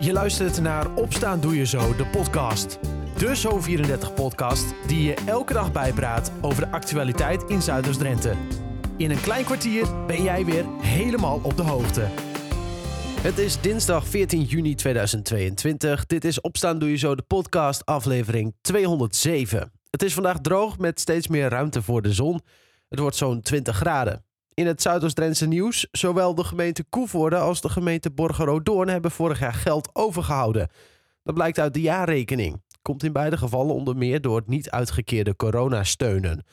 Je luistert naar Opstaan Doe Je Zo, de podcast. De Zo34-podcast die je elke dag bijpraat over de actualiteit in Zuiders-Drenthe. In een klein kwartier ben jij weer helemaal op de hoogte. Het is dinsdag 14 juni 2022. Dit is Opstaan Doe Je Zo, de podcast, aflevering 207. Het is vandaag droog met steeds meer ruimte voor de zon. Het wordt zo'n 20 graden. In het Zuidoost-Drentse nieuws, zowel de gemeente Koevoorde als de gemeente Borgeroodoorn hebben vorig jaar geld overgehouden. Dat blijkt uit de jaarrekening. Komt in beide gevallen onder meer door het niet uitgekeerde coronasteunen.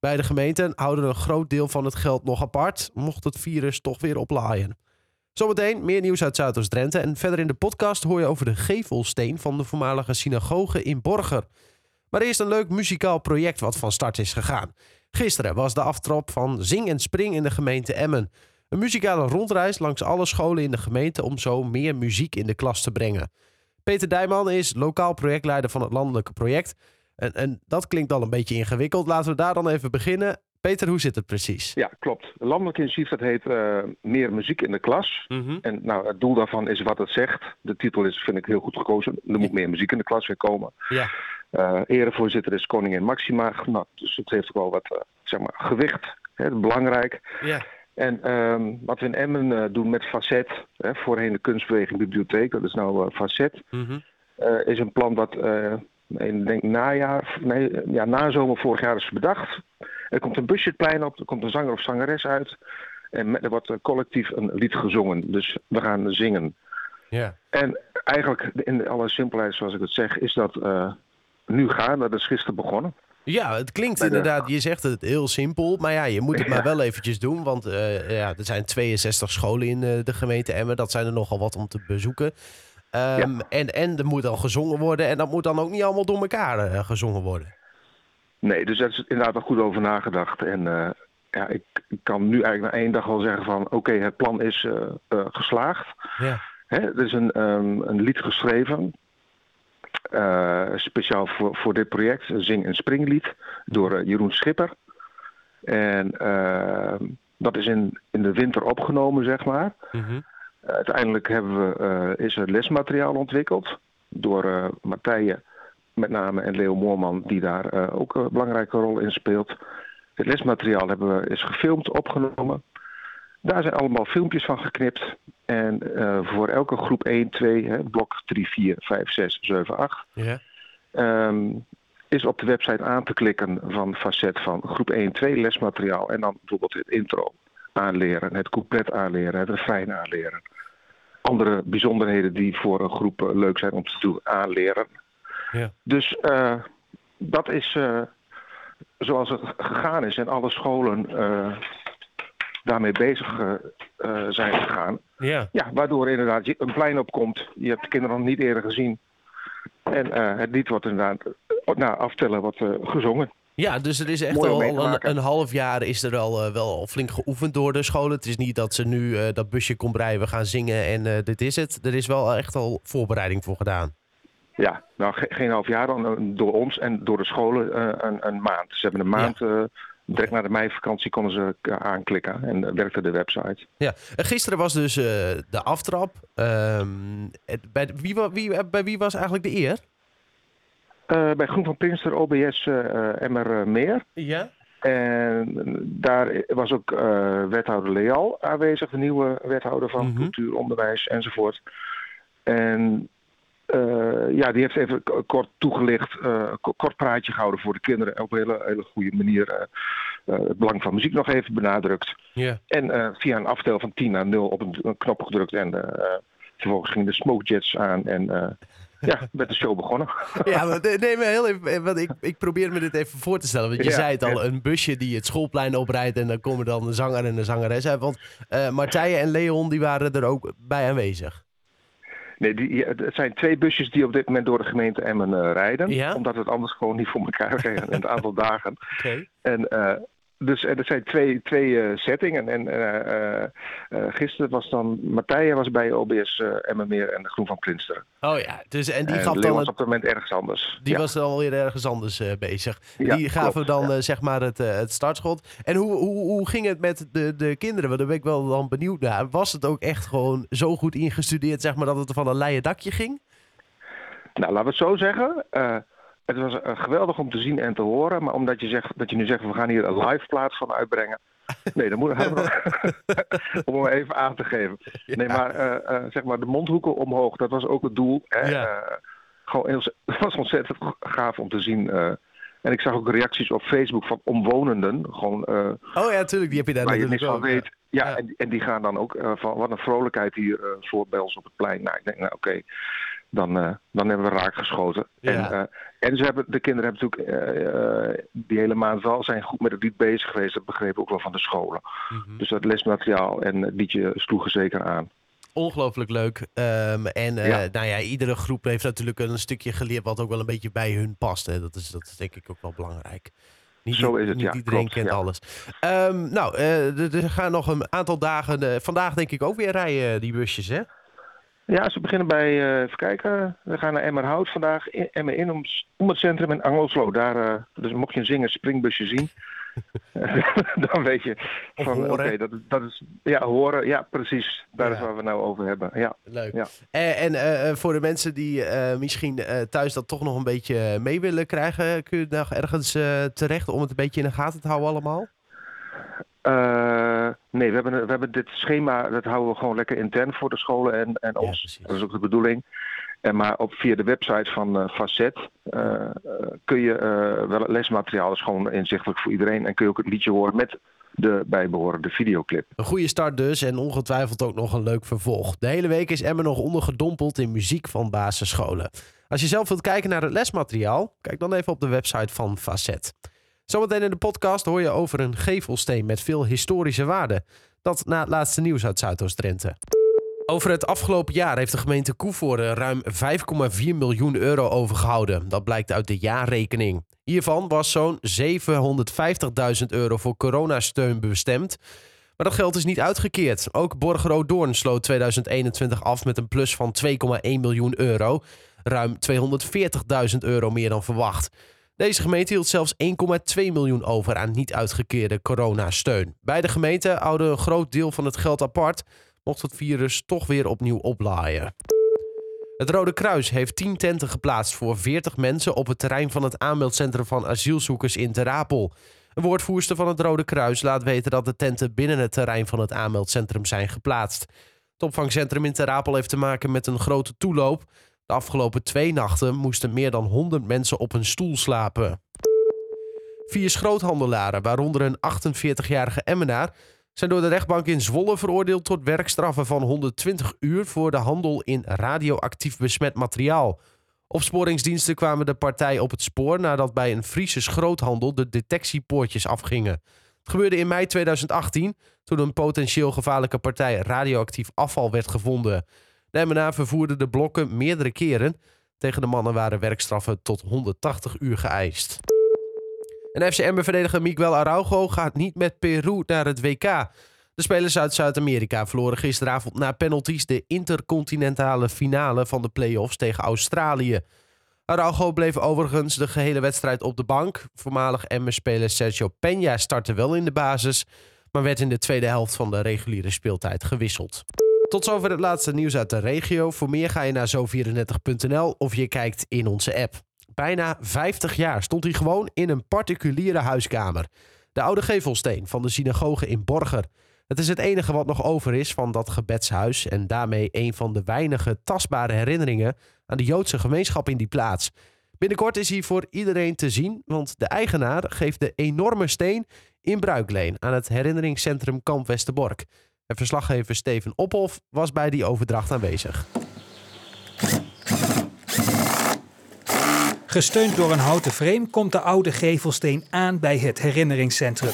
Beide gemeenten houden een groot deel van het geld nog apart, mocht het virus toch weer oplaaien. Zometeen meer nieuws uit Zuidoost-Drenthe en verder in de podcast hoor je over de gevelsteen van de voormalige synagoge in Borger. Maar eerst een leuk muzikaal project wat van start is gegaan. Gisteren was de aftrap van Zing en Spring in de gemeente Emmen. Een muzikale rondreis langs alle scholen in de gemeente om zo meer muziek in de klas te brengen. Peter Dijman is lokaal projectleider van het landelijke project. En, en dat klinkt al een beetje ingewikkeld. Laten we daar dan even beginnen. Peter, hoe zit het precies? Ja, klopt. Landelijk initiatief dat heet uh, Meer muziek in de klas. Mm -hmm. En nou, het doel daarvan is wat het zegt. De titel is, vind ik, heel goed gekozen. Er moet meer muziek in de klas weer komen. Ja. Uh, erevoorzitter is koningin Maxima. Nou, dus het heeft ook wel wat uh, zeg maar, gewicht. Hè, belangrijk. Ja. En um, wat we in Emmen uh, doen met Facet, hè, voorheen de kunstbeweging bibliotheek, dat is nou Facet, mm -hmm. is een plan wat ik denk najaar, nee, ja, na zomer vorig jaar is bedacht. Er komt een busjetplein op, er komt een zanger of zangeres uit. En er wordt collectief een lied gezongen. Dus we gaan zingen. Ja. En eigenlijk in alle simpelheid, zoals ik het zeg, is dat nu gaan. Dat is gisteren begonnen. Ja, het klinkt de... inderdaad, je zegt het heel simpel. Maar ja, je moet het maar wel eventjes doen. Want uh, ja, er zijn 62 scholen in uh, de gemeente Emmen. Dat zijn er nogal wat om te bezoeken. Um, ja. en, en er moet dan gezongen worden. En dat moet dan ook niet allemaal door elkaar uh, gezongen worden. Nee, dus daar is inderdaad wel goed over nagedacht. En ja, ik, ik, kan nu eigenlijk na één dag al zeggen van... oké, okay, het plan is geslaagd. Ja. Hè, er is een, um, een lied geschreven... speciaal voor, voor dit project. Een zing- en springlied door Jeroen Schipper. En ehm, dat is in, in de winter opgenomen, zeg maar... Mm -hmm. Uh, uiteindelijk hebben we, is er lesmateriaal ontwikkeld door uh, Martije met name en Leo Moorman die daar ook een belangrijke rol in speelt. Het lesmateriaal hebben we, is gefilmd, opgenomen. Daar zijn allemaal filmpjes van geknipt. En voor elke groep 1, 2, hè, blok 3, 4, 5, 6, 7, 8... Ja. Um, is op de website aan te klikken van facet van groep 1, 2 lesmateriaal. En dan bijvoorbeeld het intro aanleren, het couplet aanleren, het refrein aanleren andere bijzonderheden die voor een groep uh, leuk zijn om te doen aanleren. Ja. Dus uh, dat is uh, zoals het gegaan is en alle scholen daarmee bezig zijn gegaan. Ja. ja, waardoor inderdaad een plein opkomt. Je hebt de kinderen nog niet eerder gezien. En het lied wordt inderdaad na aftellen wordt gezongen. Ja, dus er is echt al, al een, een, half jaar is er al uh, wel flink geoefend door de scholen. Het is niet dat ze nu uh, dat busje komt rijden, we gaan zingen en uh, dit is het. Er is wel echt al voorbereiding voor gedaan. Ja, nou ge geen half jaar dan door ons en door de scholen een, een, maand. Ze hebben een maand, ja. Direct na de meivakantie konden ze aanklikken en werkte de website. Ja, gisteren was dus de aftrap. Um, bij, wie, wie, bij wie was eigenlijk de eer? Uh, bij Groen van Pinkster, OBS uh, Emmer Meer. Ja. En daar was ook uh, wethouder Leal aanwezig, de nieuwe wethouder van Mhm. mm -hmm. cultuur, onderwijs enzovoort. En ja, die heeft even kort toegelicht, kort praatje gehouden voor de kinderen. Op een hele, hele goede manier het belang van muziek nog even benadrukt. Ja. En via een aftel van 10 naar 0 op een, een knop gedrukt en vervolgens gingen de smokejets aan en ja, met de show begonnen. Ja, maar nee, maar heel even, want ik, ik probeer me dit even voor te stellen. Want je Ja, zei het al, een busje die het schoolplein oprijdt en dan komen dan een zanger en een zangeres uit. Want eh Martije en Leon die waren er ook bij aanwezig. Nee, die, het zijn twee busjes die op dit moment door de gemeente Emmen eh, rijden. Ja? Omdat we het anders gewoon niet voor elkaar krijgen in het aantal dagen. Oké. En eh, dus er zijn twee, twee uh, settingen. En uh, gisteren was dan Matthijs was bij OBS Emmermeer en de Groen van Prinsteren. Oh ja, dus en die gaf dan... was op het moment ergens anders. Die was dan alweer ergens anders bezig. Ja, die gaven dan zeg maar het, het startschot. En hoe, hoe, hoe ging het met de, de kinderen? Want daar ben ik wel dan benieuwd naar. Was het ook echt gewoon zo goed ingestudeerd, zeg maar, dat het van een leien dakje ging? Nou, laten we het zo zeggen. Het was uh, geweldig om te zien en te horen. Maar omdat je, zegt, dat je nu zegt, we gaan hier een live plaats van uitbrengen. Nee, dan moet we om hem even aan te geven. Nee, maar uh, uh, zeg maar de mondhoeken omhoog, dat was ook het doel. Hè? Ja. gewoon heel, het was ontzettend gaaf om te zien. en ik zag ook reacties op Facebook van omwonenden. Gewoon, oh ja, natuurlijk, die heb je daar waar je niks van weet. Ja, ja. En, en, die gaan dan ook van wat een vrolijkheid hier voor bij ons op het plein. Nou, ik denk, nou oké dan, uh, dan hebben we raak geschoten. En, uh, en ze hebben, de kinderen hebben natuurlijk uh, die hele maand wel zijn goed met het lied bezig geweest. Dat begreep ook wel van de scholen. Mm-hmm. Dus dat lesmateriaal en het liedje sloegen zeker aan. Ongelooflijk leuk. Um, en ja. nou ja, iedere groep heeft natuurlijk een stukje geleerd wat ook wel een beetje bij hun past. Hè. Dat, is, dat is denk ik ook wel belangrijk. Niet, Zo is het, niet ja. iedereen klopt, kent alles. Um, nou, er gaan nog een aantal dagen. vandaag denk ik ook weer rijden, die busjes, hè? Ja, ze beginnen bij, uh, even kijken, we gaan naar Emmerhout vandaag, Emmer in om, om het centrum in Angelslo. Daar, uh, dus mocht je een zingen springbusje zien, dan weet je van oké, dat, dat is, ja, horen, ja precies, daar ja. is waar we nou over hebben. Ja. Leuk. Ja. En, en voor de mensen die misschien thuis dat toch nog een beetje mee willen krijgen, kun je nog ergens terecht om het een beetje in de gaten te houden allemaal? Uh, nee, we hebben, we hebben dit schema, dat houden we gewoon lekker intern voor de scholen en, en ons. Ja, dat is ook de bedoeling. En maar op, via de website van uh, Facet uh, kun je wel het lesmateriaal, is gewoon inzichtelijk voor iedereen. En kun je ook het liedje horen met de bijbehorende videoclip. Een goede start dus en ongetwijfeld ook nog een leuk vervolg. De hele week is Emmen nog ondergedompeld in muziek van basisscholen. Als je zelf wilt kijken naar het lesmateriaal, kijk dan even op de website van Facet. Zometeen in de podcast hoor je over een gevelsteen met veel historische waarde. Dat na het laatste nieuws uit Zuidoost-Drenthe. Over het afgelopen jaar heeft de gemeente Koevoorde ruim 5,4 miljoen euro overgehouden. Dat blijkt uit de jaarrekening. Hiervan was zo'n 750.000 euro voor coronasteun bestemd. Maar dat geld is niet uitgekeerd. Ook Borgero Doorn sloot 2021 af met een plus van 2,1 miljoen euro. Ruim 240.000 euro meer dan verwacht. Deze gemeente hield zelfs 1,2 miljoen over aan niet uitgekeerde coronasteun. Beide gemeenten houden een groot deel van het geld apart, mocht het virus toch weer opnieuw oplaaien. Het Rode Kruis heeft 10 tenten geplaatst voor 40 mensen op het terrein van het aanmeldcentrum van asielzoekers in Terapel. Een woordvoerster van het Rode Kruis laat weten dat de tenten binnen het terrein van het aanmeldcentrum zijn geplaatst. Het opvangcentrum in Terapel heeft te maken met een grote toeloop. De afgelopen twee nachten moesten meer dan 100 mensen op een stoel slapen. Vier schroothandelaren, waaronder een 48-jarige Emmenaar, zijn door de rechtbank in Zwolle veroordeeld tot werkstraffen van 120 uur voor de handel in radioactief besmet materiaal. Opsporingsdiensten kwamen de partij op het spoor nadat bij een Friese schroothandel de detectiepoortjes afgingen. Het gebeurde in mei 2018 toen een potentieel gevaarlijke partij radioactief afval werd gevonden. De MNA vervoerde de blokken meerdere keren. Tegen de mannen waren werkstraffen tot 180 uur geëist. En FCM-verdediger Miguel Araujo gaat niet met Peru naar het WK. De spelers uit Zuid-Amerika verloren gisteravond na penalties de intercontinentale finale van de play-offs tegen Australië. Araujo bleef overigens de gehele wedstrijd op de bank. Voormalig Emmen-speler Sergio Peña startte wel in de basis, maar werd in de tweede helft van de reguliere speeltijd gewisseld. Tot zover het laatste nieuws uit de regio. Voor meer ga je naar zo34.nl of je kijkt in onze app. Bijna 50 jaar stond hij gewoon in een particuliere huiskamer. De oude gevelsteen van de synagoge in Borger. Het is het enige wat nog over is van dat gebedshuis en daarmee een van de weinige tastbare herinneringen aan de Joodse gemeenschap in die plaats. Binnenkort is hij voor iedereen te zien, want de eigenaar geeft de enorme steen in bruikleen aan het herinneringscentrum Kamp Westerbork. En verslaggever Steven Ophof was bij die overdracht aanwezig. Gesteund door een houten frame komt de oude gevelsteen aan bij het herinneringscentrum,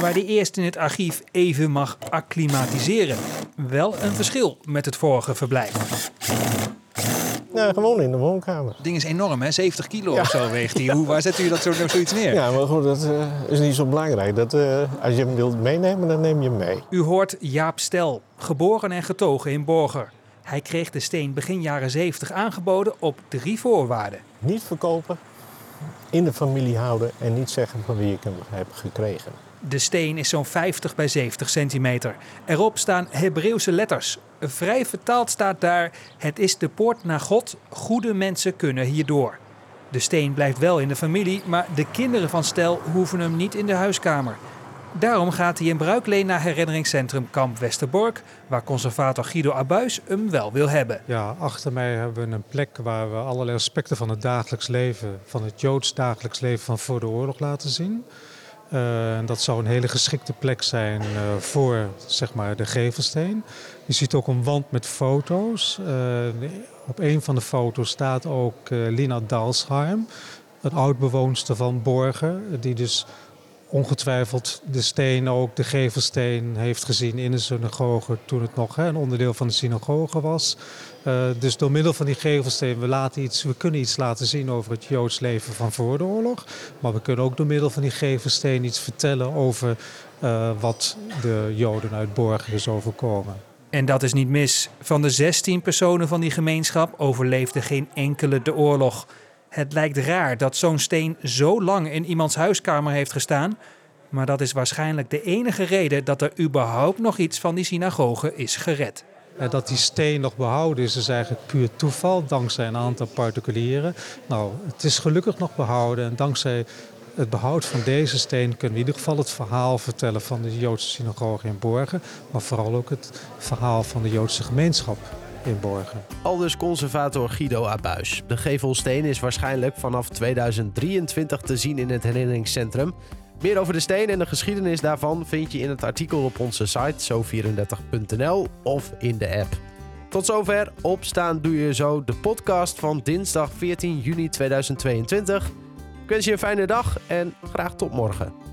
waar die eerst in het archief even mag acclimatiseren. Wel een verschil met het vorige verblijf. Ja, gewoon in de woonkamer. Het ding is enorm, hè? 70 kilo of zo weegt hij. Hoe, waar zet u dat zo, zoiets neer? Ja, maar goed, dat eh, is niet zo belangrijk. Dat, eh, als je hem wilt meenemen, dan neem je hem mee. U hoort Jaap Stel, geboren en getogen in Borger. Hij kreeg de steen begin jaren 70 aangeboden op drie voorwaarden. Niet verkopen, in de familie houden en niet zeggen van wie ik hem heb gekregen. De steen is zo'n 50 bij 70 centimeter. Erop staan Hebreeuwse letters. Vrij vertaald staat daar: Het is de poort naar God. Goede mensen kunnen hierdoor. De steen blijft wel in de familie, maar de kinderen van Stel hoeven hem niet in de huiskamer. Daarom gaat hij in bruikleen naar herinneringscentrum Kamp Westerbork, waar conservator Guido Abuis hem wel wil hebben. Ja, achter mij hebben we een plek waar we allerlei aspecten van het dagelijks leven, van het Joods dagelijks leven van voor de oorlog laten zien. Uh, dat zou een hele geschikte plek zijn uh, voor zeg maar, de gevelsteen. Je ziet ook een wand met foto's. Uh, op een van de foto's staat ook Lina Dalsheim, een oud-bewoonster van Borgen, die dus ongetwijfeld de steen ook, de gevelsteen, heeft gezien in de synagoge toen het nog hè, een onderdeel van de synagoge was. Uh, dus door middel van die gevelsteen, we, laten iets, we kunnen iets laten zien over het Joods leven van voor de oorlog. Maar we kunnen ook door middel van die gevelsteen iets vertellen over uh, wat de Joden uit Borgen is overkomen. En dat is niet mis. Van de 16 personen van die gemeenschap overleefde geen enkele de oorlog. Het lijkt raar dat zo'n steen zo lang in iemands huiskamer heeft gestaan. Maar dat is waarschijnlijk de enige reden dat er überhaupt nog iets van die synagoge is gered. Dat die steen nog behouden is, is eigenlijk puur toeval, dankzij een aantal particulieren. Nou, het is gelukkig nog behouden en dankzij het behoud van deze steen kunnen we in ieder geval het verhaal vertellen van de Joodse synagoge in Borgen, maar vooral ook het verhaal van de Joodse gemeenschap in Borgen. Aldus conservator Guido Abuis. De gevelsteen is waarschijnlijk vanaf 2023 te zien in het herinneringscentrum. Meer over de steen en de geschiedenis daarvan vind je in het artikel op onze site zo34.nl of in de app. Tot zover Opstaan Doe Je Zo, de podcast van dinsdag 14 juni 2022. Ik wens je een fijne dag en graag tot morgen.